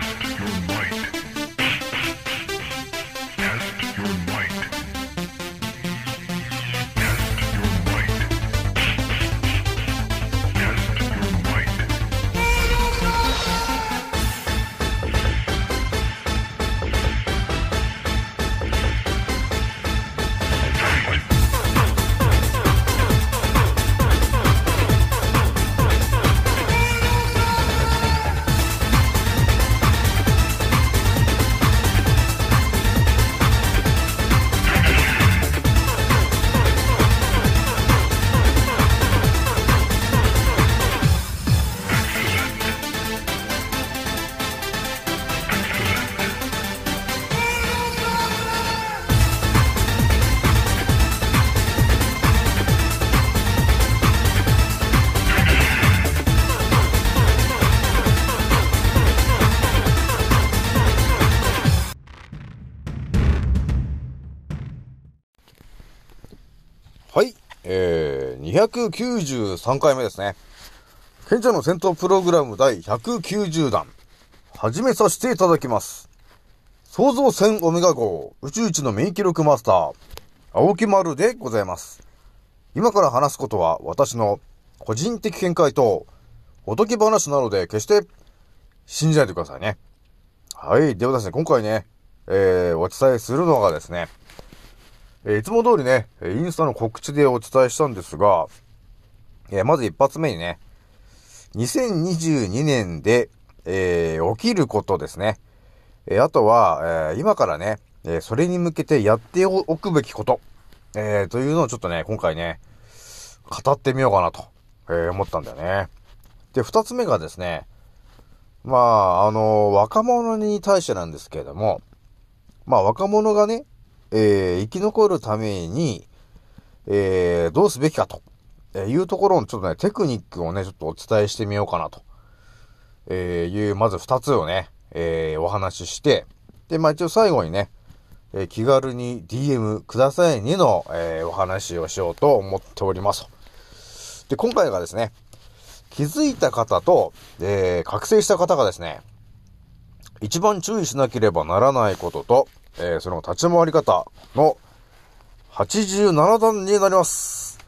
Test your might. えー、293回目ですね。賢者の戦闘プログラム第190弾、始めさせていただきます。創造船オメガ号宇宙一の免疫力マスター、青木丸でございます。今から話すことは私の個人的見解とおとぎ話なので決して信じないでくださいね。はい。ではですね、今回ね、えー、お伝えするのがですね、えいつも通りね、えインスタの告知でお伝えしたんですが、えまず一発目にね、2022年で、えー起きることですね。えあとは、え今からね、えそれに向けてやっておくべきこと、えーというのをちょっとね、今回ね、語ってみようかなと、え思ったんだよね。で、二つ目がですね、まあ、あの若者に対してなんですけれども、まあ、若者がね、えー生き残るために、えーどうすべきかと、えいうところのちょっとね、テクニックをね、ちょっとお伝えしてみようかなと、えーいう、まず二つをね、えーお話しして、で、まあ一応最後にね、えー気軽に DM くださいにの、えーお話をしようと思っております。で、今回がですね、気づいた方と、えー覚醒した方がですね、一番注意しなければならないことと、えーその立ち回り方の87段になります。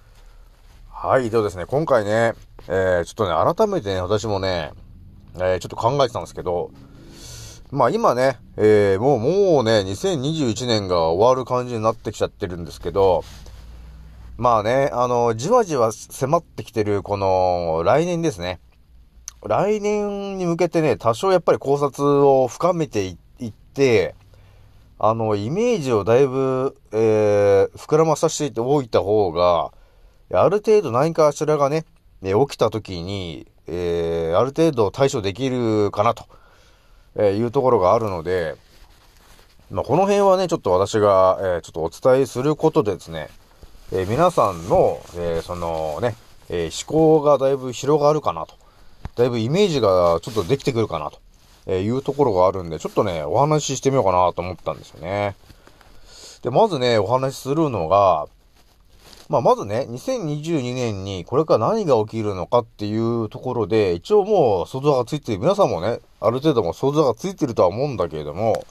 はい、ではですね、今回ね、えーちょっとね、改めてね、私もね、えーちょっと考えてたんですけど、まあ今ね、えーもう、もうね、2021年が終わる感じになってきちゃってるんですけど、まあね、あの、じわじわ迫ってきてる、この、来年ですね。来年に向けてね、多少やっぱり考察を深めていいって、あの、イメージをだいぶ、えー、膨らまさせておいた方が、ある程度何かしらがね、ね起きた時に、えー、ある程度対処できるかなと、えいうところがあるので、まあ、この辺はね、ちょっと私が、えーちょっとお伝えすることでですね、えー皆さんの、えーそのね、えー思考がだいぶ広がるかなと。だいぶイメージがちょっとできてくるかなと、えーいうところがあるんで、ちょっとね、お話ししてみようかなと思ったんですよね。で、まずね、お話しするのが、まあ、まずね、2022年にこれから何が起きるのかっていうところで、一応もう想像がついてる、皆さんもね、ある程度も想像がついてるとは思うんだけれども、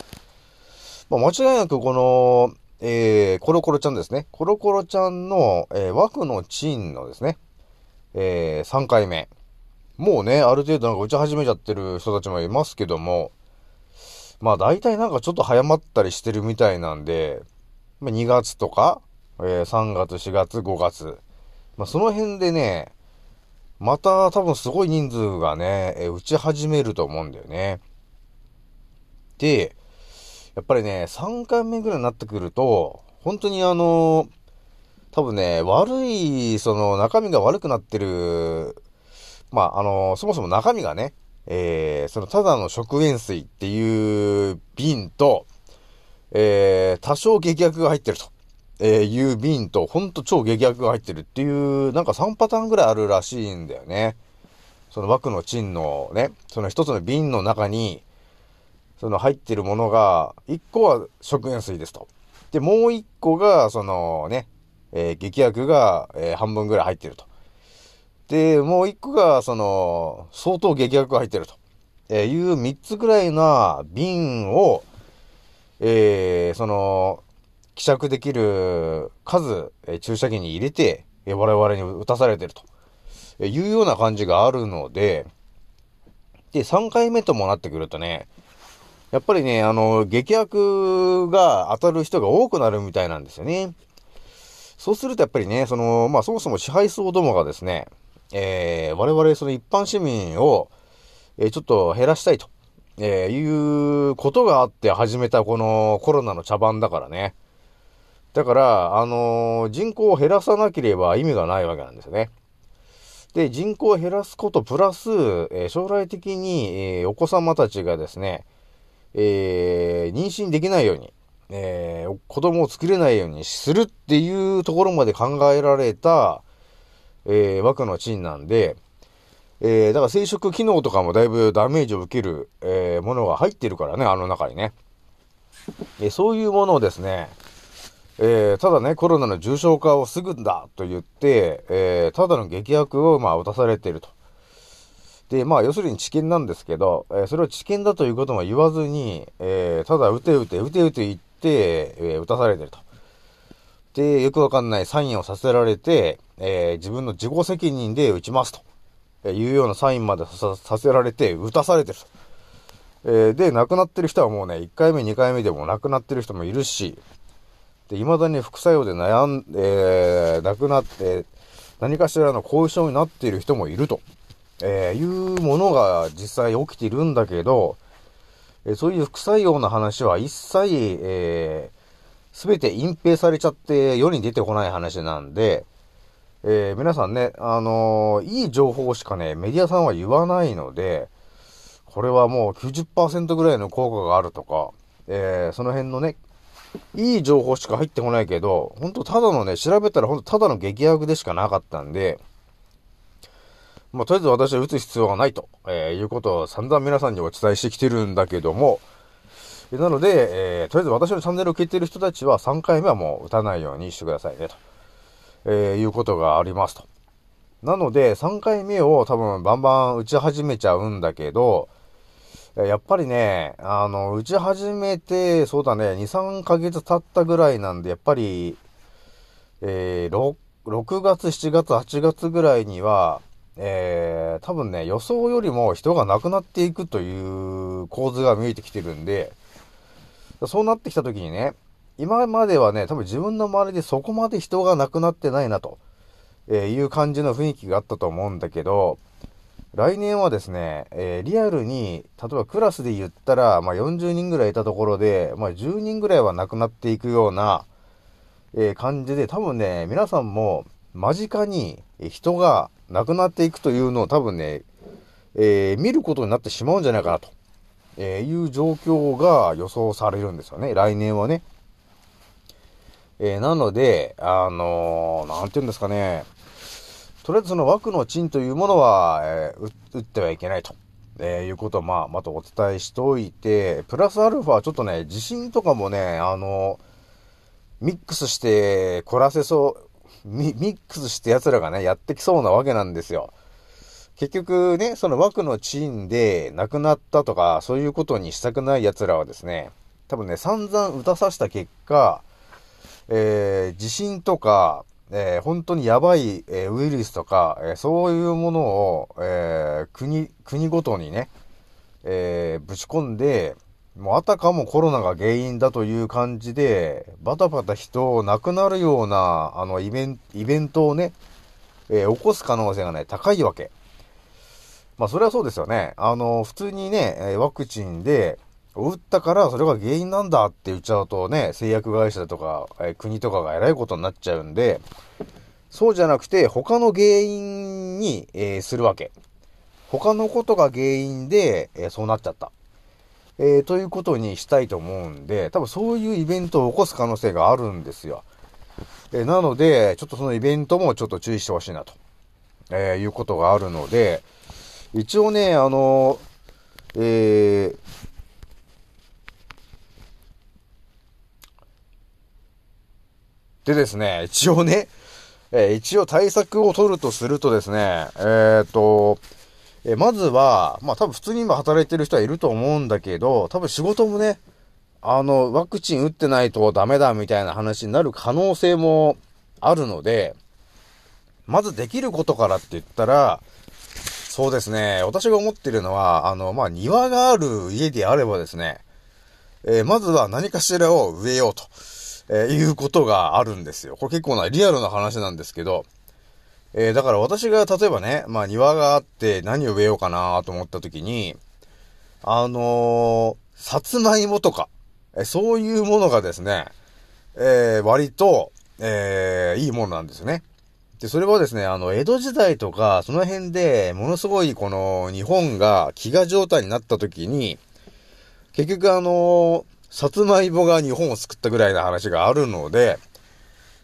まあ、間違いなくこの、えー、コロコロちゃんですね。コロコロちゃんの、えー、枠のチーンのですね、えー、3回目。もうね、ある程度なんか打ち始めちゃってる人たちもいますけども、まあ大体なんかちょっと早まったりしてるみたいなんで、まあ、2月とか、えー3月、4月、5月。まあその辺でね、また多分すごい人数がね、えー打ち始めると思うんだよね。で、やっぱりね、3回目ぐらいになってくると、本当にあの、多分ね、悪い、その中身が悪くなってる、まあ、あの、そもそも中身がね、えー、そのただの食塩水っていう瓶と、えー、多少激薬が入ってると、えー、いう瓶と、ほんと超激薬が入ってるっていう、なんか3パターンぐらいあるらしいんだよね。その枠のチンのね、その一つの瓶の中に、その入ってるものが、1個は食塩水ですと。で、もう1個が、そのね、えー劇薬が、えー半分ぐらい入ってると。で、もう1個が、その、相当劇薬が入ってると。えいう3つぐらいな瓶を、えーその、希釈できる数、え注射器に入れて、え我々に打たされてると、えいうような感じがあるので、で、3回目ともなってくるとね、やっぱりね、あの、劇薬が当たる人が多くなるみたいなんですよね。そうするとやっぱりね、その、まあそもそも支配層どもがですね、えー我々その一般市民を、えーちょっと減らしたいと、えーいうことがあって始めたこのコロナの茶番だからね。だから、あのー人口を減らさなければ意味がないわけなんですよね。で、人口を減らすことプラス、え将来的に、えお子様たちがですね、え妊娠できないように、えー子供を作れないようにするっていうところまで考えられた、えー、枠の賃なんで、えーだから生殖機能とかもだいぶダメージを受ける、えーものが入ってるからね、あの中にね。えーそういうものをですね、えーただね、コロナの重症化を防ぐんだと言って、えーただの劇薬をまあ打たされていると。で、まあ、要するに治験なんですけど、えーそれを治験だということも言わずに、えーただ、打て打て、打て打て言って、えー打たされてると。で、よくわかんないサインをさせられて、えー自分の自己責任で打ちますと。えいうようなサインまでさせられて、打たされてると。えーで、亡くなってる人はもうね、1回目、2回目でも亡くなってる人もいるし、で、未だに副作用で悩ん、えー亡くなって、何かしらの後遺症になっている人もいると。えーいうものが実際起きているんだけど、えそういう副作用の話は一切、えすべて隠蔽されちゃって世に出てこない話なんで、えー皆さんね、あのーいい情報しかね、メディアさんは言わないので、これはもう90%ぐらいの効果があるとか、えーその辺のね、いい情報しか入ってこないけど、本当ただのね、調べたら本当ただの劇薬でしかなかったんで、まあ、とりあえず私は打つ必要がないと、えーいうことを散々皆さんにお伝えしてきてるんだけども、なので、えーとりあえず私のチャンネルを聞いてる人たちは3回目はもう打たないようにしてくださいね、と、えーいうことがありますと。なので、3回目を多分バンバン打ち始めちゃうんだけど、やっぱりね、あの、打ち始めて、そうだね、2、3ヶ月経ったぐらいなんで、やっぱり、えー、6, 6月、7月、8月ぐらいには、えー、多分ね、予想よりも人が亡くなっていくという構図が見えてきてるんで、そうなってきた時にね、今まではね、多分自分の周りでそこまで人が亡くなってないなと、えーいう感じの雰囲気があったと思うんだけど、来年はですね、えーリアルに、例えばクラスで言ったら、まあ、40人ぐらいいたところで、まあ、10人ぐらいは亡くなっていくような、えー感じで、多分ね、皆さんも間近に人が亡くなっていくというのを多分ね、えー見ることになってしまうんじゃないかなと、えーいう状況が予想されるんですよね、来年はね。えーなので、あのーなんて言うんですかね、とりあえずその枠の賃というものは、えー打ってはいけないと、えーいうことを、まあ、またお伝えしておいて、プラスアルファちょっとね、地震とかもね、あのミックスして凝らせそう、ミミックスして奴らがね、やってきそうなわけなんですよ。結局ね、その枠の賃で亡くなったとか、そういうことにしたくない奴らはですね、多分ね、散々打たさせた結果、えー地震とか、えー本当にやばい、えーウイルスとか、えそういうものを、え国、国ごとにね、えぶち込んで、もうあたかもコロナが原因だという感じで、バタバタ人を亡くなるような、あの、イベント、イベントをね、え起こす可能性がね、高いわけ。まあ、それはそうですよね。あの、普通にね、ワクチンで、打ったからそれが原因なんだって言っちゃうとね、製薬会社とか、え国とかが偉いことになっちゃうんで、そうじゃなくて、他の原因に、えーするわけ。他のことが原因で、えーそうなっちゃった。えーということにしたいと思うんで、多分そういうイベントを起こす可能性があるんですよ。えなので、ちょっとそのイベントもちょっと注意してほしいなと、えいうことがあるので、一応ね、あの、えーでですね、一応ね、えー一応対策を取るとするとですね、えっ、と、えまずは、まあ多分普通に今働いてる人はいると思うんだけど、多分仕事もね、あの、ワクチン打ってないとダメだみたいな話になる可能性もあるので、まずできることからって言ったら、そうですね、私が思っているのは、あの、まあ、庭がある家であればですね、えーまずは何かしらを植えようと、えーいうことがあるんですよ。これ結構なリアルな話なんですけど、えーだから私が例えばね、まあ庭があって何を植えようかなと思った時に、あのーさつまいもとか、えそういうものがですね、え割と、えいいものなんですよね。で、それはですね、あの、江戸時代とか、その辺で、ものすごいこの、日本が飢餓状態になった時に、結局あの、さつまいもが日本を救ったぐらいな話があるので、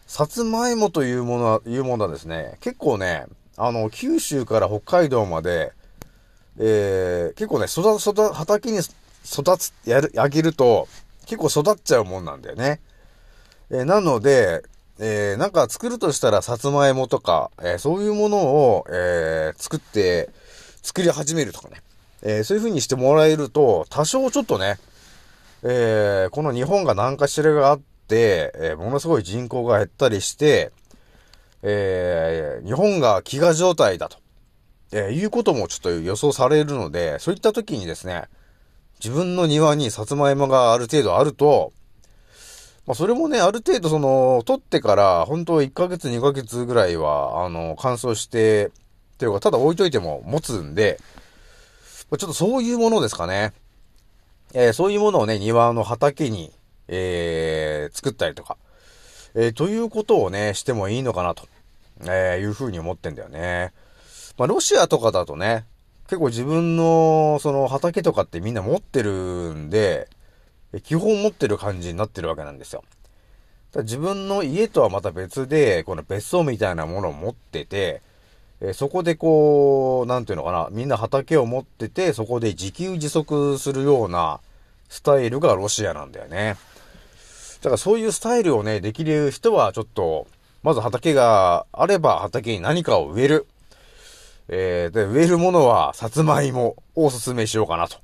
さつまいもというものは、いうものはですね、結構ね、あの、九州から北海道まで、えー、結構ね、育、育、畑に育つ、やる、あげると、結構育っちゃうもんなんだよね。えーなので、えー、なんか作るとしたらさつまいもとか、えーそういうものを、えー作って、作り始めるとかね。えーそういう風にしてもらえると、多少ちょっとね、えーこの日本が何かしらがあって、えーものすごい人口が減ったりして、えー日本が飢餓状態だと、えーいうこともちょっと予想されるので、そういった時にですね、自分の庭にさつまいもがある程度あると、まあ、それもね、ある程度その、取ってから、本当1ヶ月2ヶ月ぐらいは、あの、乾燥して、っていうか、ただ置いといても持つんで、まあちょっとそういうものですかね。えーそういうものをね、庭の畑に、えー作ったりとか、えーということをね、してもいいのかなと、えーいうふうに思ってんだよね。まあ、ロシアとかだとね、結構自分の、その畑とかってみんな持ってるんで、基本持ってる感じになってるわけなんですよ。自分の家とはまた別で、この別荘みたいなものを持ってて、えそこでこう、なんていうのかな、みんな畑を持ってて、そこで自給自足するようなスタイルがロシアなんだよね。だからそういうスタイルをね、できる人はちょっと、まず畑があれば畑に何かを植える。えーで、植えるものは、さつまいもをおすすめしようかなと、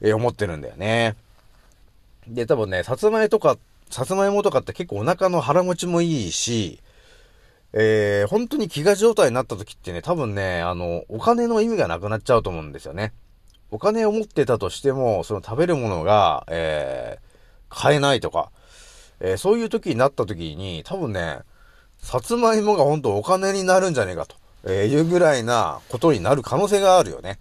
えー思ってるんだよね。で、多分ね、さつまいとか、さつまいもとかって結構お腹の腹持ちもいいし、えー、本当に飢餓状態になった時ってね、多分ね、あの、お金の意味がなくなっちゃうと思うんですよね。お金を持ってたとしても、その食べるものが、えー、買えないとか、えーそういう時になった時に、多分ね、さつまいもが本当お金になるんじゃねえかと、えーいうぐらいなことになる可能性があるよね。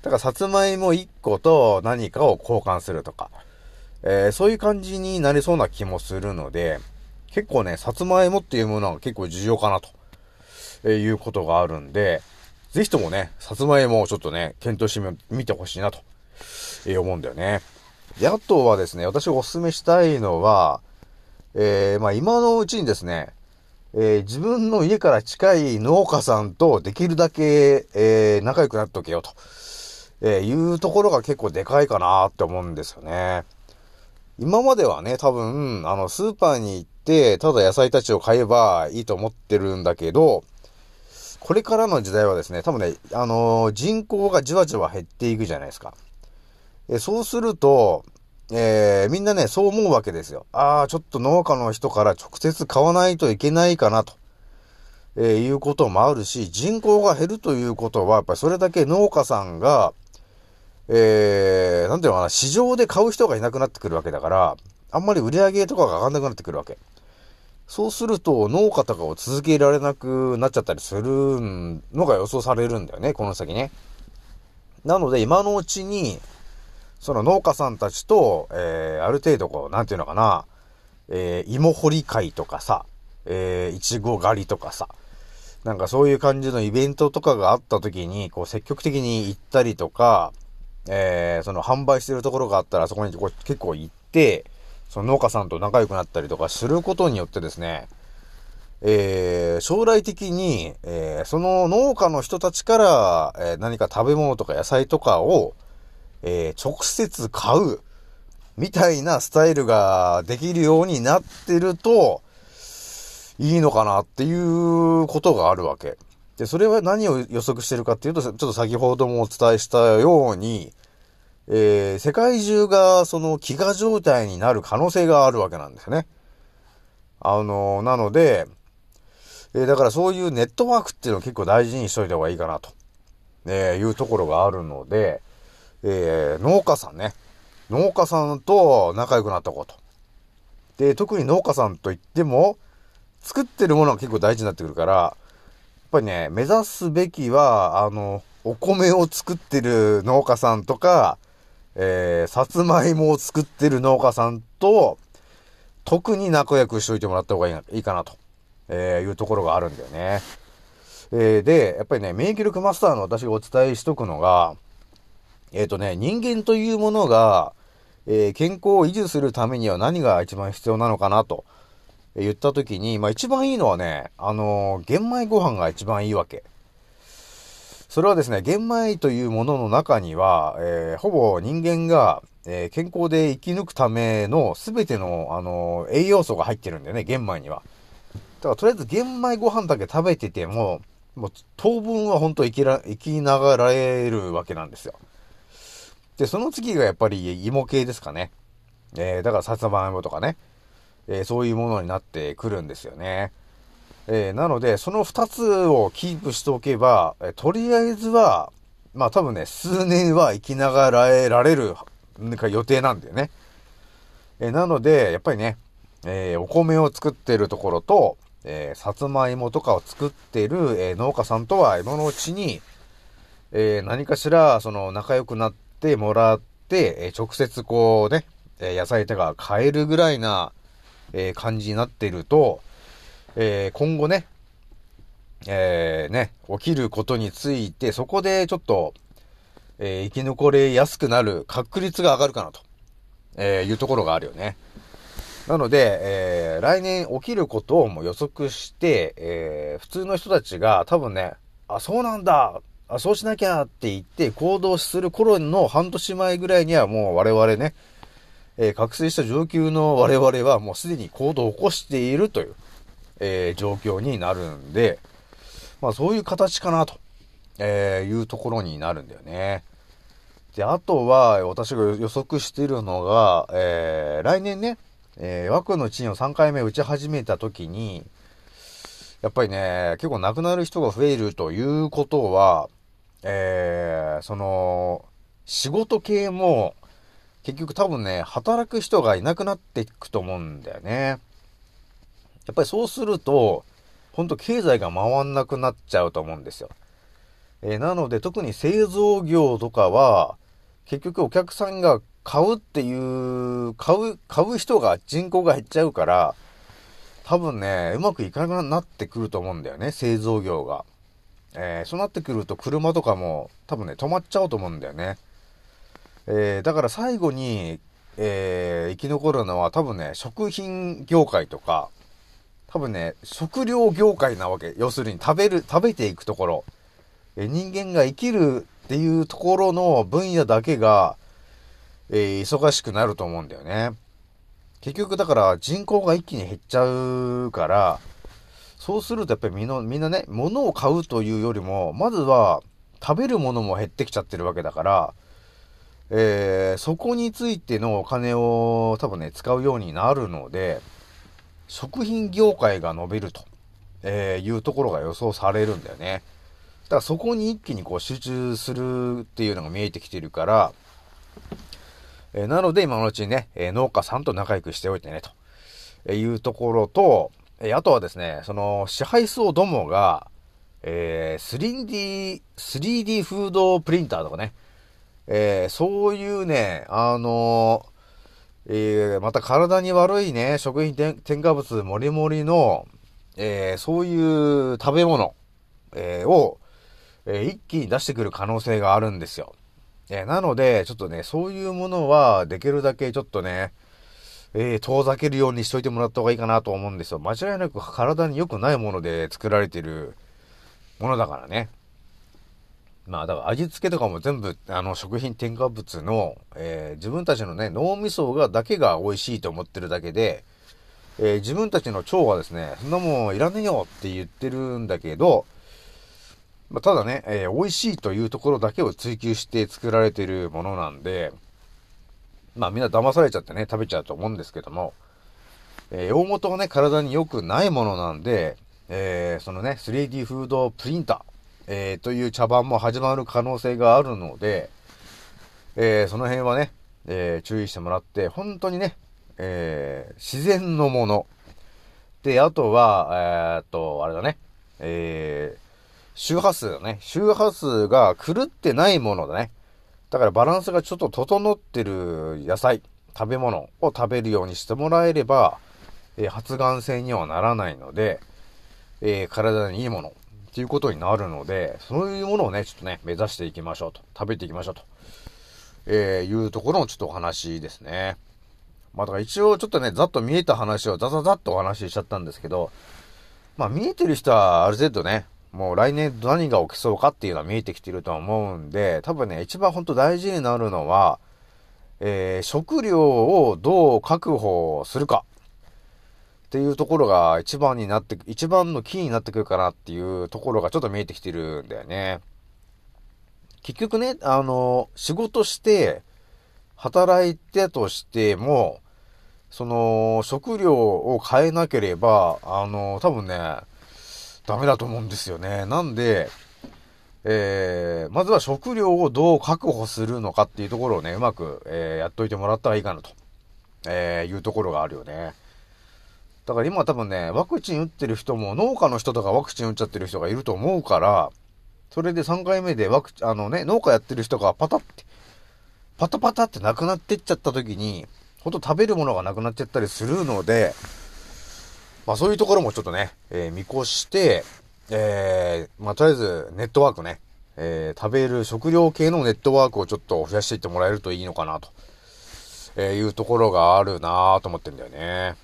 だからさつまいも1個と何かを交換するとか、えーそういう感じになりそうな気もするので、結構ね、さつまいもっていうものは結構重要かなと、えーいうことがあるんで、ぜひともね、さつまいもをちょっとね、検討してみてほしいなと、えー思うんだよね。で、あとはですね、私がお勧めしたいのは、えーまあ今のうちにですね、えー自分の家から近い農家さんとできるだけ、えー仲良くなっておけよと、えーいうところが結構でかいかなって思うんですよね。今まではね、多分、あの、スーパーに行って、ただ野菜たちを買えばいいと思ってるんだけど、これからの時代はですね、多分ね、あのー人口がじわじわ減っていくじゃないですか。えそうすると、えーみんなね、そう思うわけですよ。ああ、ちょっと農家の人から直接買わないといけないかなと、えーいうこともあるし、人口が減るということは、やっぱりそれだけ農家さんが、えー、なんていうのかな、市場で買う人がいなくなってくるわけだから、あんまり売り上げとかが上がんなくなってくるわけ。そうすると、農家とかを続けられなくなっちゃったりするのが予想されるんだよね、この先ね。なので、今のうちに、その農家さんたちと、えー、ある程度こう、なんていうのかな、えー、芋掘り会とかさ、えー、いちご狩りとかさ、なんかそういう感じのイベントとかがあった時に、こう、積極的に行ったりとか、えー、その販売してるところがあったらそこにこ結構行って、その農家さんと仲良くなったりとかすることによってですね、えー、将来的に、えー、その農家の人たちから、えー何か食べ物とか野菜とかを、え直接買う、みたいなスタイルができるようになってると、いいのかなっていうことがあるわけ。で、それは何を予測してるかっていうと、ちょっと先ほどもお伝えしたように、えー、世界中がその飢餓状態になる可能性があるわけなんですね。あの、なので、えー、だからそういうネットワークっていうのを結構大事にしといた方がいいかなと、え、いうところがあるので、え、農家さんね、農家さんと仲良くなっておこうと。で、特に農家さんといっても、作ってるものが結構大事になってくるから、ぱりね、目指すべきは、あの、お米を作ってる農家さんとか、えー、さつまいもを作ってる農家さんと、特に仲良くしといてもらった方がいいかなと、え、いうところがあるんだよね。えー、で、やっぱりね、免疫力マスターの私がお伝えしとくのが、えっ、とね、人間というものが、え健康を維持するためには何が一番必要なのかなと言ったときに、まあ一番いいのはね、あの玄米ご飯が一番いいわけ。それはですね、玄米というものの中には、えー、ほぼ人間が、えー、健康で生き抜くための全ての、あのー、栄養素が入ってるんだよね、玄米には。だからとりあえず玄米ご飯だけ食べてても、もう当分は本当生きら、生きながらえるわけなんですよ。で、その次がやっぱり芋系ですかね。えー、だからさつまいもとかね。えー、そういうものになってくるんですよね。えー、なので、その二つをキープしておけば、えとりあえずは、まあ多分ね、数年は生きながらえられる、なんか予定なんだよね。えなので、やっぱりね、えお米を作ってるところと、えさつまいもとかを作ってる、え農家さんとは今のうちに、え何かしら、その仲良くなってもらって、え直接こうね、え野菜とか買えるぐらいな、え感じになってると、えー、今後ね、えー、ね、起きることについて、そこでちょっと、え、生き残れやすくなる確率が上がるかなと、えいうところがあるよね。なので、え来年起きることをも予測して、え普通の人たちが多分ね、あ、そうなんだあ、そうしなきゃって言って行動する頃の半年前ぐらいにはもう我々ね、え覚醒した上級の我々はもうすでに行動を起こしているという、えー、状況になるんで、まあそういう形かなと、えー、いうところになるんだよね。で、あとは、私が予測しているのが、えー、来年ね、えー、枠の賃を3回目打ち始めた時に、やっぱりね、結構亡くなる人が増えるということは、えー、その、仕事系も、結局多分ね、働く人がいなくなっていくと思うんだよね。やっぱりそうすると、ほんと経済が回んなくなっちゃうと思うんですよ。えー、なので特に製造業とかは、結局お客さんが買うっていう、買う、買う人が人口が減っちゃうから、多分ね、うまくいかなくなってくると思うんだよね、製造業が。えー、そうなってくると車とかも多分ね、止まっちゃうと思うんだよね。えー、だから最後に、えー、生き残るのは多分ね、食品業界とか、多分ね、食料業界なわけ。要するに食べる、食べていくところ。え人間が生きるっていうところの分野だけが、えー、忙しくなると思うんだよね。結局だから人口が一気に減っちゃうから、そうするとやっぱりみんなみんなね、物を買うというよりも、まずは食べるものも減ってきちゃってるわけだから、えー、そこについてのお金を多分ね、使うようになるので、食品業界が伸びると、えいうところが予想されるんだよね。だからそこに一気にこう集中するっていうのが見えてきてるから、えー、なので今のうちにね、えー、農家さんと仲良くしておいてね、と、えいうところと、えー、あとはですね、その支配層どもが、え 3D、3D フードプリンターとかね、えそういうね、あのえー、また体に悪いね、食品添加物もりもりの、えー、そういう食べ物、えー、を、え一気に出してくる可能性があるんですよ。えなので、ちょっとね、そういうものは、できるだけちょっとね、え遠ざけるようにしといてもらった方がいいかなと思うんですよ。間違いなく体に良くないもので作られてるものだからね。まあ、だから味付けとかも全部、あの、食品添加物の、えー、自分たちのね、脳みそが、だけが美味しいと思ってるだけで、えー、自分たちの腸はですね、そんなもんいらねえよって言ってるんだけど、まあ、ただね、えー美味しいというところだけを追求して作られてるものなんで、まあみんな騙されちゃってね、食べちゃうと思うんですけども、え大元はね、体に良くないものなんで、えーそのね、3D フードプリンター、えーという茶番も始まる可能性があるので、えーその辺はね、えー注意してもらって、本当にね、え自然のもの。で、あとは、えっと、あれだね、えー周波数だね。周波数が狂ってないものだね。だからバランスがちょっと整ってる野菜、食べ物を食べるようにしてもらえれば、え発がん性にはならないので、え体にいいものっていうことになるので、そういうものをね、ちょっとね、目指していきましょうと。食べていきましょうと。えーいうところのちょっとお話ですね。まあだから一応ちょっとね、ざっと見えた話をザザザっとお話ししちゃったんですけど、まあ見えてる人はある程度ね、もう来年何が起きそうかっていうのは見えてきてるとは思うんで、多分ね、一番本当大事になるのは、えー食料をどう確保するかっていうところが一番になって、一番のキーになってくるかなっていうところがちょっと見えてきてるんだよね。結局ね、あの、仕事して、働いてとしても、その、食料を変えなければ、あの、多分ね、ダメだと思うんですよね。なんで、えー、まずは食料をどう確保するのかっていうところをね、うまく、えーやっといてもらったらいいかなと、えーいうところがあるよね。だから今多分ね、ワクチン打ってる人も、農家の人とかワクチン打っちゃってる人がいると思うから、それで3回目でワクチン、あのね、農家やってる人がパタって、パタパタってなくなってっちゃった時に、ほんと食べるものがなくなっちゃったりするので、まあそういうところもちょっとね、えー見越して、えーまあとりあえずネットワークね、えー食べる食料系のネットワークをちょっと増やしていってもらえるといいのかなと、えいうところがあるなぁと思ってんだよね。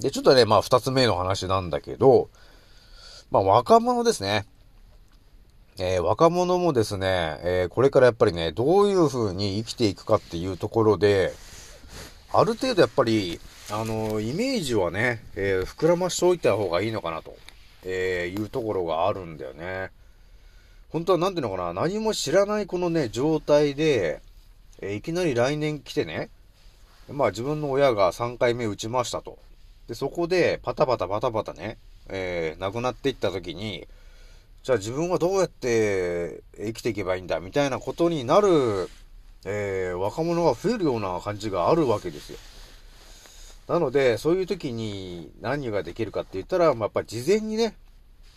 で、ちょっとね、まあ二つ目の話なんだけど、まあ若者ですね。えー若者もですね、えーこれからやっぱりね、どういう風に生きていくかっていうところで、ある程度やっぱり、あのイメージはね、え膨らましておいた方がいいのかなと、えいうところがあるんだよね。本当はなんていうのかな、何も知らないこのね、状態で、えいきなり来年来てね、まあ自分の親が3回目打ちましたと。で、そこでパタパタパタパタね、えー亡くなっていった時に、じゃあ自分はどうやって生きていけばいいんだみたいなことになる、えー若者が増えるような感じがあるわけですよ。なので、そういう時に何ができるかって言ったら、まあ、やっぱり事前にね、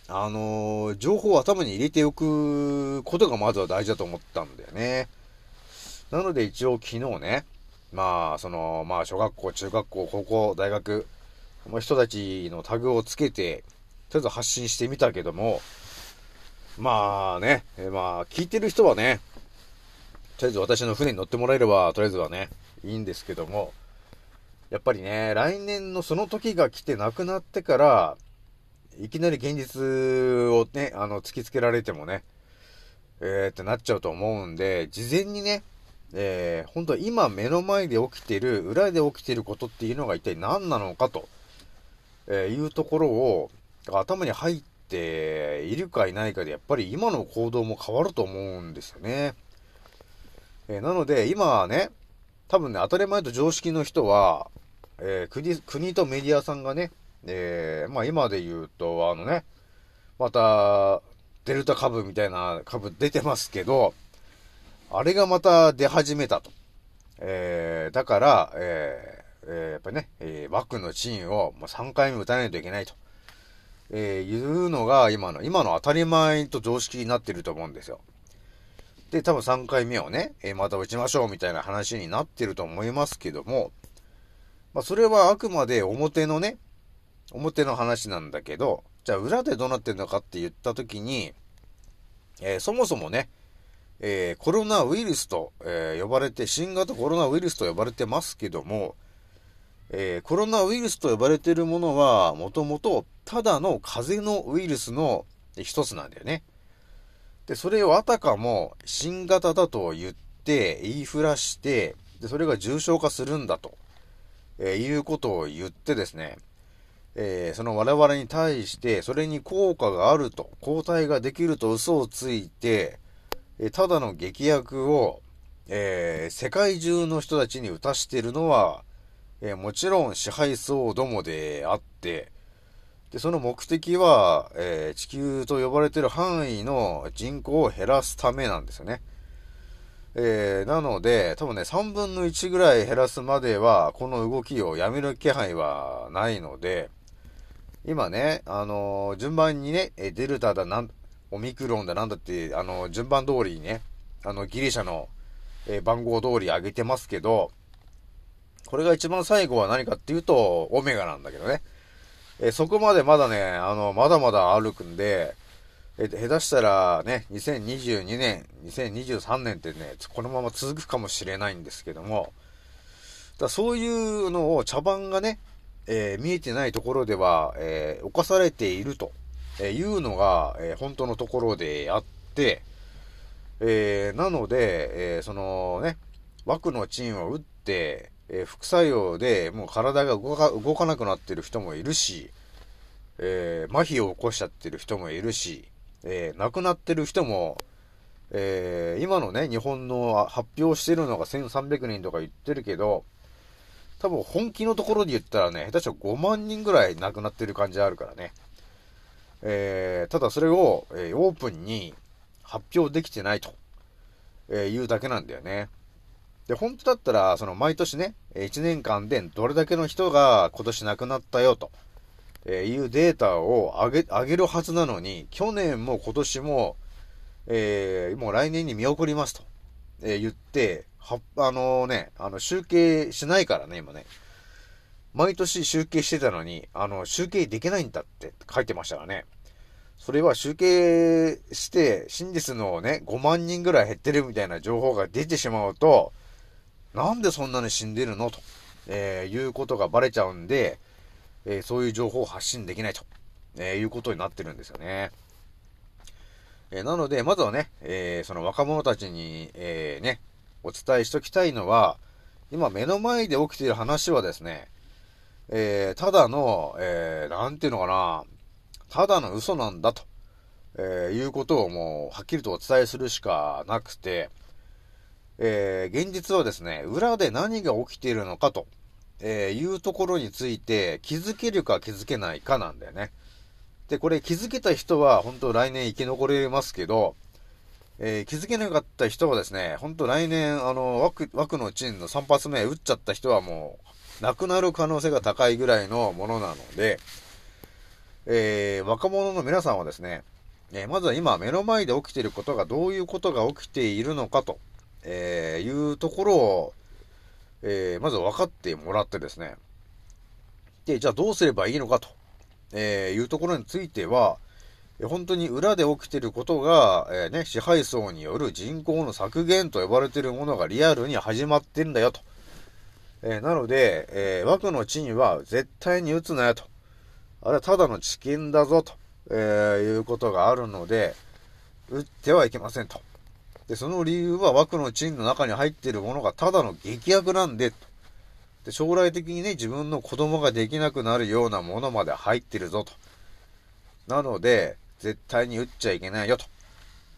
あのー情報を頭に入れておくことがまずは大事だと思ったんだよね。なので一応昨日ね、まあ、その、まあ、小学校、中学校、高校、大学の人たちのタグをつけて、とりあえず発信してみたけども、まあね、えーまあ、聞いてる人はね、とりあえず私の船に乗ってもらえれば、とりあえずはね、いいんですけども、やっぱりね、来年のその時が来て亡くなってから、いきなり現実をね、あの、突きつけられてもね、えー、ってなっちゃうと思うんで、事前にね、えー、本当は今目の前で起きてる、裏で起きてることっていうのが一体何なのかと、えーいうところを、頭に入っているかいないかで、やっぱり今の行動も変わると思うんですよね。えーなので、今はね、多分ね、当たり前と常識の人は、えー国、国とメディアさんがね、えーまあ今で言うと、あのね、また、デルタ株みたいな株出てますけど、あれがまた出始めたと。えーだから、えーえーやっぱね、えーワクのチンをまあ3回目打たないといけないと。えーいうのが今の、今の当たり前と常識になってると思うんですよ。で、多分3回目をね、えーまた打ちましょうみたいな話になってると思いますけども、まあそれはあくまで表のね、表の話なんだけど、じゃあ裏でどうなってんのかって言った時に、えーそもそもね、えーコロナウイルスと、えー呼ばれて、新型コロナウイルスと呼ばれてますけども、えーコロナウイルスと呼ばれているものは、もともとただの風邪のウイルスの一つなんだよね。で、それをあたかも新型だと言って、言いふらして、で、それが重症化するんだと、えーいうことを言ってですね、えーその我々に対して、それに効果があると、抗体ができると嘘をついて、えーただの劇薬を、えー世界中の人たちに打たしているのは、えーもちろん支配層どもであって、で、その目的は、えー地球と呼ばれている範囲の人口を減らすためなんですよね。えーなので、多分ね、3分の1ぐらい減らすまでは、この動きをやめる気配はないので、今ね、あのー順番にね、デルタだ、なん、オミクロンだ、なんだって、あのー順番通りにね、あの、ギリシャの、え番号通り上げてますけど、これが一番最後は何かっていうと、オメガなんだけどね。えそこまでまだね、あの、まだまだ歩くんで、えー下手したらね、2022年、2023年ってね、このまま続くかもしれないんですけども、だそういうのを茶番がね、えー見えてないところでは、えー犯されているとえいうのが、えー本当のところであって、えなので、えそのね、枠のチンを打って、えー副作用でもう体が動か動かなくなってる人もいるし、えー麻痺を起こしちゃってる人もいるし、えー亡くなってる人も、えー今のね、日本の発表してるのが1300人とか言ってるけど、多分本気のところで言ったらね、下手したら5万人ぐらい亡くなってる感じあるからね。えーただそれを、えーオープンに発表できてないと、えーいうだけなんだよね。で、本当だったら、その毎年ね、1年間でどれだけの人が今年亡くなったよと、えいうデータを上げ、上げるはずなのに、去年も今年も、えーもう来年に見送りますと、えー言って、は、あのね、あの、集計しないからね、今ね。毎年集計してたのに、あの、集計できないんだって書いてましたからね。それは集計して、真実のね、5万人ぐらい減ってるみたいな情報が出てしまうと、なんでそんなに死んでるの？と、えーいうことがバレちゃうんで、えーそういう情報を発信できないと、えーいうことになってるんですよね。えなので、まずはね、えその若者たちに、えね、お伝えしときたいのは、今目の前で起きている話はですね、えただの、えーなんていうのかな、ただの嘘なんだと、えいうことをもう、はっきりとお伝えするしかなくて、えー現実はですね、裏で何が起きているのかと、えーいうところについて気づけるか気づけないかなんだよね。で、これ気づけた人は本当来年生き残れますけど、えー気づけなかった人はですね、本当来年、あの、枠、枠のチンの3発目打っちゃった人はもう、亡くなる可能性が高いぐらいのものなので、えー若者の皆さんはですね、えまずは今目の前で起きていることがどういうことが起きているのかと、えーいうところを、えーまず分かってもらってですね、で、じゃあどうすればいいのかと、えーいうところについては、本当に裏で起きていることが、えーね、支配層による人口の削減と呼ばれているものがリアルに始まってんだよと。えーなので、えー枠の地には絶対に打つなよと。あれはただの知見だぞと、えーいうことがあるので、打ってはいけませんと。で、その理由は枠のチンの中に入っているものがただの劇薬なんで、で、将来的にね、自分の子供ができなくなるようなものまで入ってるぞと。なので、絶対に打っちゃいけないよと、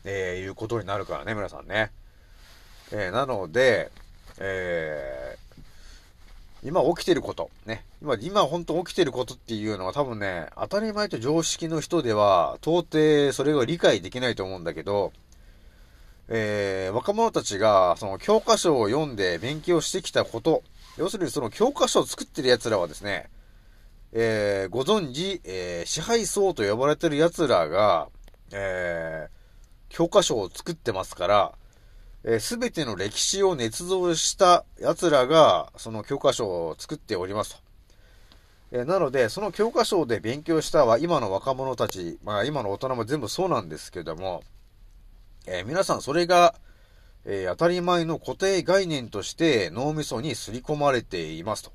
えーいうことになるからね、皆さんね。えーなので、えー今起きてること、ね。今、今本当起きてることっていうのは多分ね、当たり前と常識の人では、到底それが理解できないと思うんだけど、えー若者たちが、その教科書を読んで勉強してきたこと、要するにその教科書を作ってる奴らはですね、えーご存知、えー支配層と呼ばれてる奴らが、えー教科書を作ってますから、えすべての歴史を捏造した奴らが、その教科書を作っておりますと。えなので、その教科書で勉強したは、今の若者たち、まあ今の大人も全部そうなんですけども、えー皆さんそれが、えー当たり前の固定概念として脳みそに刷り込まれていますと。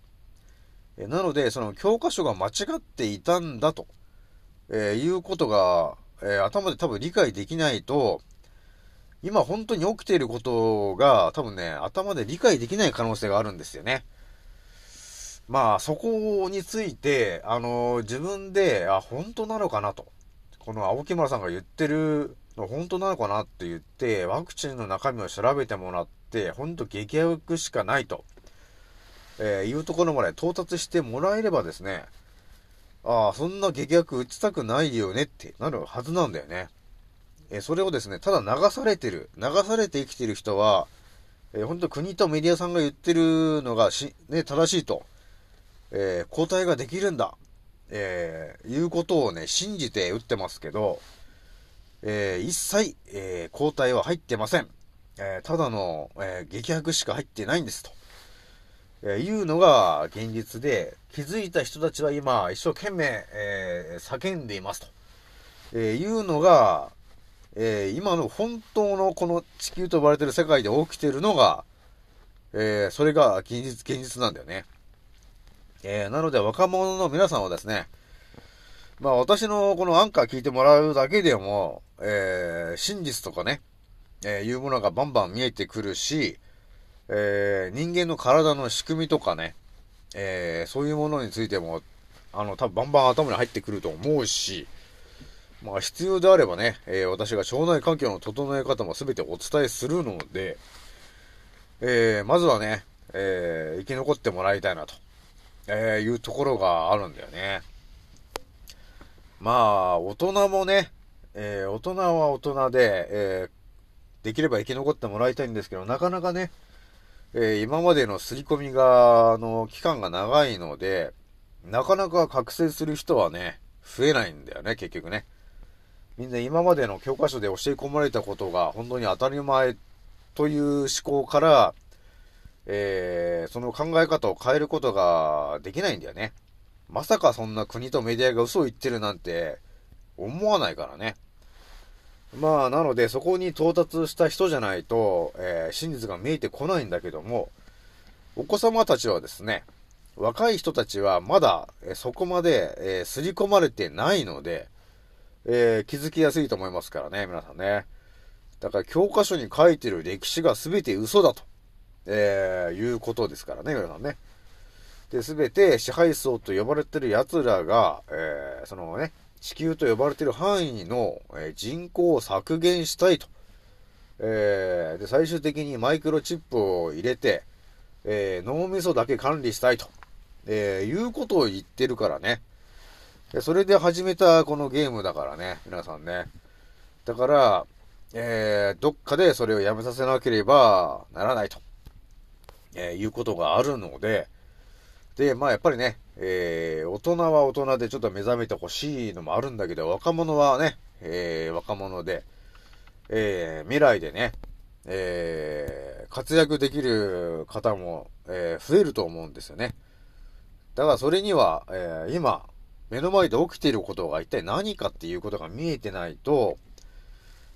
えーなので、その教科書が間違っていたんだと、えいうことが、え頭で多分理解できないと、今本当に起きていることが多分ね、頭で理解できない可能性があるんですよね。まあ、そこについて、あの、自分で、あ、本当なのかなと。この青木村さんが言ってる本当なのかなって言って、ワクチンの中身を調べてもらって、本当激薬しかないと、えーいうところまで到達してもらえればですね、ああ、そんな激薬打ちたくないよねってなるはずなんだよね。えーそれをですね、ただ流されてる、流されて生きてる人は、えー本当国とメディアさんが言ってるのがし、ね、正しいと、えー抗体ができるんだ、えーいうことをね、信じて打ってますけど、えー一切、えー抗体は入ってません。えーただの、えー激白しか入ってないんですと。えーいうのが現実で、気づいた人たちは今、一生懸命、えー叫んでいますと。えーいうのが、えー今の本当のこの地球と呼ばれてる世界で起きてるのが、えーそれが現実、現実なんだよね。えーなので若者の皆さんはですね、まあ私のこのアンカー聞いてもらうだけでも、えー真実とかね、えーいうものがバンバン見えてくるし、えー人間の体の仕組みとかね、えーそういうものについても、あの、多分バンバン頭に入ってくると思うし、まあ必要であればね、えー私が腸内環境の整え方も全てお伝えするので、えーまずはね、えー生き残ってもらいたいなと、えいうところがあるんだよね。まあ、大人もね、えー大人は大人で、えーできれば生き残ってもらいたいんですけど、なかなかね、えー今までの刷り込みが、あの、期間が長いので、なかなか覚醒する人はね、増えないんだよね、結局ね。みんな今までの教科書で教え込まれたことが本当に当たり前という思考から、えーその考え方を変えることができないんだよね。まさかそんな国とメディアが嘘を言ってるなんて思わないからね。まあ、なので、そこに到達した人じゃないと、えー真実が見えてこないんだけども、お子様たちはですね、若い人たちはまだ、えそこまで、えー刷り込まれてないので、えー気づきやすいと思いますからね、皆さんね。だから教科書に書いてる歴史が全て嘘だと、えーいうことですからね、皆さんね。で、全て支配層と呼ばれてる奴らが、えーそのね、地球と呼ばれてる範囲の、えー人口を削減したいと。えーで、最終的にマイクロチップを入れて、えー脳みそだけ管理したいと、えーいうことを言ってるからね。それで始めたこのゲームだからね、皆さんね。だから、えーどっかでそれをやめさせなければならないと、えーいうことがあるので、で、まあやっぱりね、えー大人は大人でちょっと目覚めてほしいのもあるんだけど、若者はね、えー若者で、えー未来でね、えー活躍できる方も、えー増えると思うんですよね。だからそれには、えー今、目の前で起きていることが一体何かっていうことが見えてないと、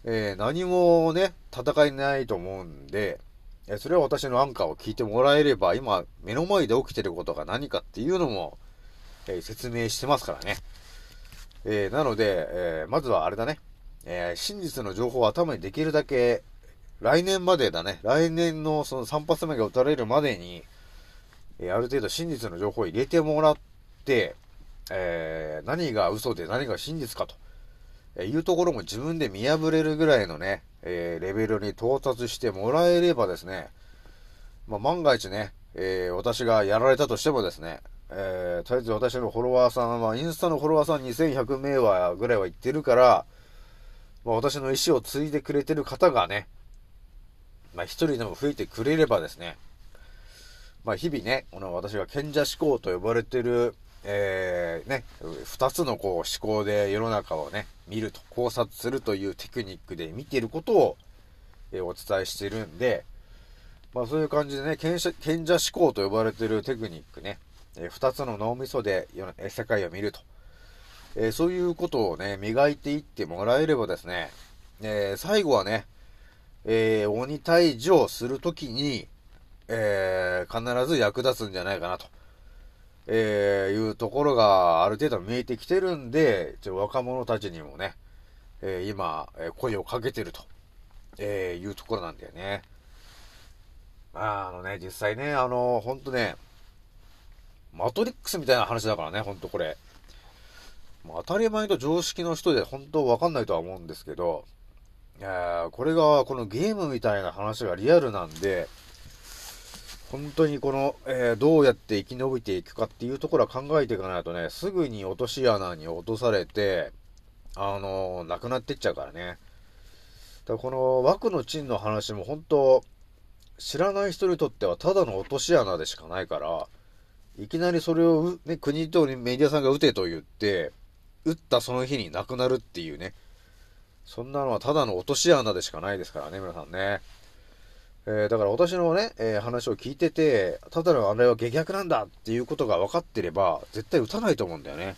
えー何もね、戦えないと思うんで、それは私のアンカーを聞いてもらえれば、今、目の前で起きてることが何かっていうのも、え説明してますからね。えーなので、えーまずはあれだね、えー真実の情報を頭にできるだけ、来年までだね、来年のその3発目が打たれるまでに、えある程度真実の情報を入れてもらって、え何が嘘で何が真実かと、えいうところも自分で見破れるぐらいのね、えーレベルに到達してもらえればですね、まあ、万が一ね、えー私がやられたとしてもですね、えーとりあえず私のフォロワーさんは、インスタのフォロワーさん2100名はぐらいは言ってるから、まあ、私の意思を継いでくれてる方がね、まあ、一人でも増えてくれればですね、まあ、日々ね、この私が賢者思考と呼ばれてる、えー、ね、二つのこう思考で世の中をね、見ると、考察するというテクニックで見ていることを、えーお伝えしているんで、まあそういう感じでね、賢者賢者思考と呼ばれているテクニックね、えー二つの脳みそで世え世界を見ると、えーそういうことをね、磨いていってもらえればですね、えー最後はね、えー鬼退治をするときに、えー必ず役立つんじゃないかなと、えーいうところがある程度見えてきてるんで、ちょ若者たちにもね、えー今、えー声をかけてると、えーいうところなんだよね。まあ、あのね、実際ね、あの、ほんとね、マトリックスみたいな話だからね、ほんとこれ。まあ、当たり前と常識の人で本当わかんないとは思うんですけど、いやこれがこのゲームみたいな話がリアルなんで、本当にこの、えーどうやって生き延びていくかっていうところは考えていかないとね、すぐに落とし穴に落とされて、あのーなくなってっちゃうからね。だからこの枠の賃の話も本当、知らない人にとってはただの落とし穴でしかないから、いきなりそれを、ね、国とメディアさんが撃てと言って、撃ったその日に亡くなるっていうね。そんなのはただの落とし穴でしかないですからね、皆さんね。えーだから私のね、えー話を聞いてて、ただのあれは下逆なんだっていうことが分かってれば、絶対撃たないと思うんだよね。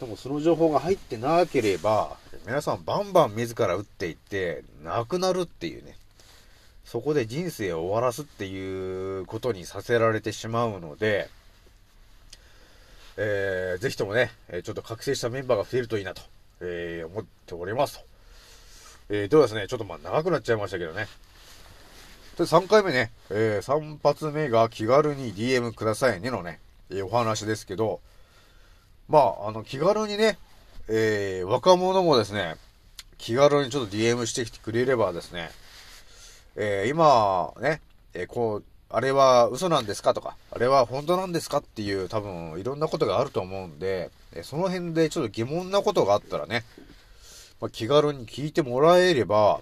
でもその情報が入ってなければ、皆さんバンバン自ら撃っていって、亡くなるっていうね。そこで人生を終わらすっていうことにさせられてしまうので、えー、ぜひともね、ちょっと覚醒したメンバーが増えるといいなと、えー思っておりますと。えー、ではですね、ちょっとまあ長くなっちゃいましたけどね。で、3回目ね、えー、3発目が気軽に DM くださいねのね、えーお話ですけど、まあ、あの、気軽にね、えー、若者もですね、気軽にちょっと DM してきてくれればですね、えー今、ね、えーこう、あれは嘘なんですかとか、あれは本当なんですかっていう多分いろんなことがあると思うんで、えその辺でちょっと疑問なことがあったらね、まあ、気軽に聞いてもらえれば、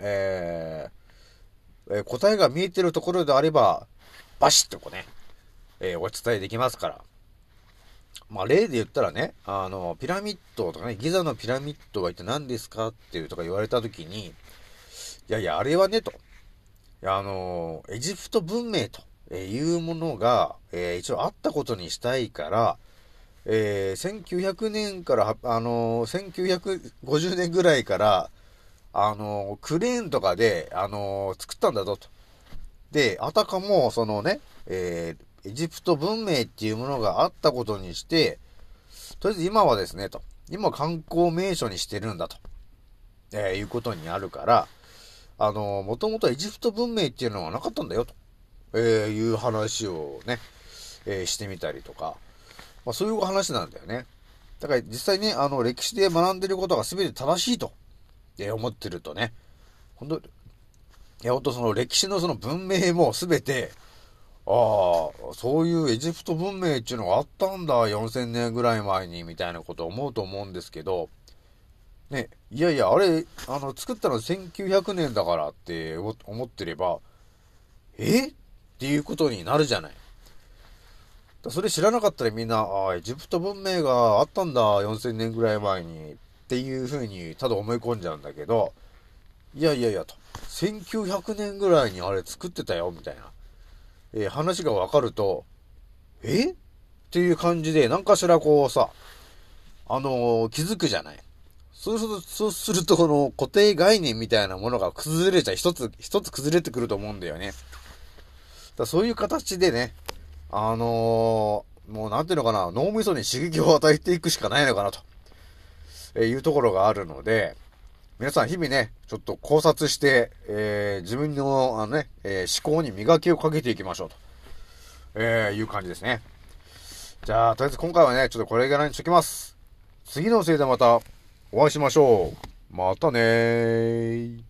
えーえ答えが見えてるところであれば、バシッとこうね、えーお伝えできますから。まあ、例で言ったらね、あの、ピラミッドとかね、ギザのピラミッドは一体何ですかっていうとか言われたときに、いやいや、あれはね、と。あの、エジプト文明というものが、えー一応あったことにしたいから、えー1900年から、あの、1950年ぐらいから、あのクレーンとかで、あの作ったんだぞと。で、あたかも、そのね、えーエジプト文明っていうものがあったことにして、とりあえず今はですね、と。今観光名所にしてるんだと。えーいうことになるから、あの、もともとエジプト文明っていうのはなかったんだよ、と。えーいう話をね、えーしてみたりとか。まあそういう話なんだよね。だから実際ね、あの、歴史で学んでることが全て正しいと、え思ってるとね、本当いや、本当その歴史のその文明も全て、ああ、そういうエジプト文明っていうのがあったんだ、4000年ぐらい前に、みたいなこと思うと思うんですけど、ね、いやいや、あれ、あの、作ったの1900年だからって思ってれば、え？っていうことになるじゃない。それ知らなかったらみんな、ああ、エジプト文明があったんだ、4000年ぐらい前に、っっていうふうに、ただ思い込んじゃうんだけど、いやいやいやと、1900年ぐらいにあれ作ってたよ、みたいな、えー話がわかると、え？っていう感じで、なんかしらこうさ、あのー気づくじゃない。そうすると、そうすると、この固定概念みたいなものが崩れちゃう、一つ、一つ崩れてくると思うんだよね。だそういう形でね、あのーもうなんていうのかな、脳みそに刺激を与えていくしかないのかなと、えいうところがあるので、皆さん日々ね、ちょっと考察して、えー自分の、あのね、えー思考に磨きをかけていきましょうと、えーいう感じですね。じゃあ、とりあえず今回はね、ちょっとこれぐらいにしときます。次のせいでまたお会いしましょう。またねー。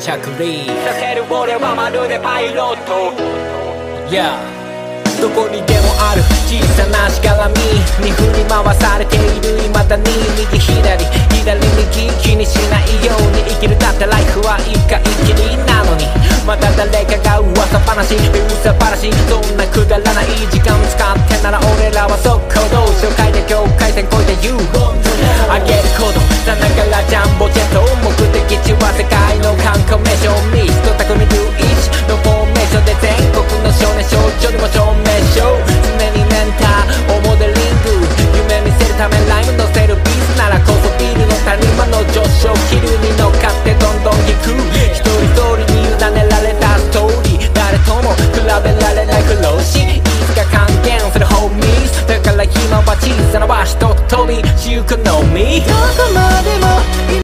着陸させる俺はまるでパイロット Yeah どこにでもある小さなしがらみ。に振り回されている未だに右左左右気にしないように生きるだってライフは一回きりなのにまた誰かが噂話噂話そんなくだらない時間使ってなら俺らは速攻動紹介で境界線越えて You あげることさながらジャンボジェット目的地は世界の観光名所ミスト匠ルイチのフォーメーションで全国の少年少女にも証明しよう常にメンターをモデリング夢見せるためライム乗せるビー谷間の上昇気流に乗っかってどんどん行く。一人一人に委ねられたストーリー誰とも比べられない苦労しいつか還元するホーミーだから今は小さな場所と飛びしゆくのみ。どこまでも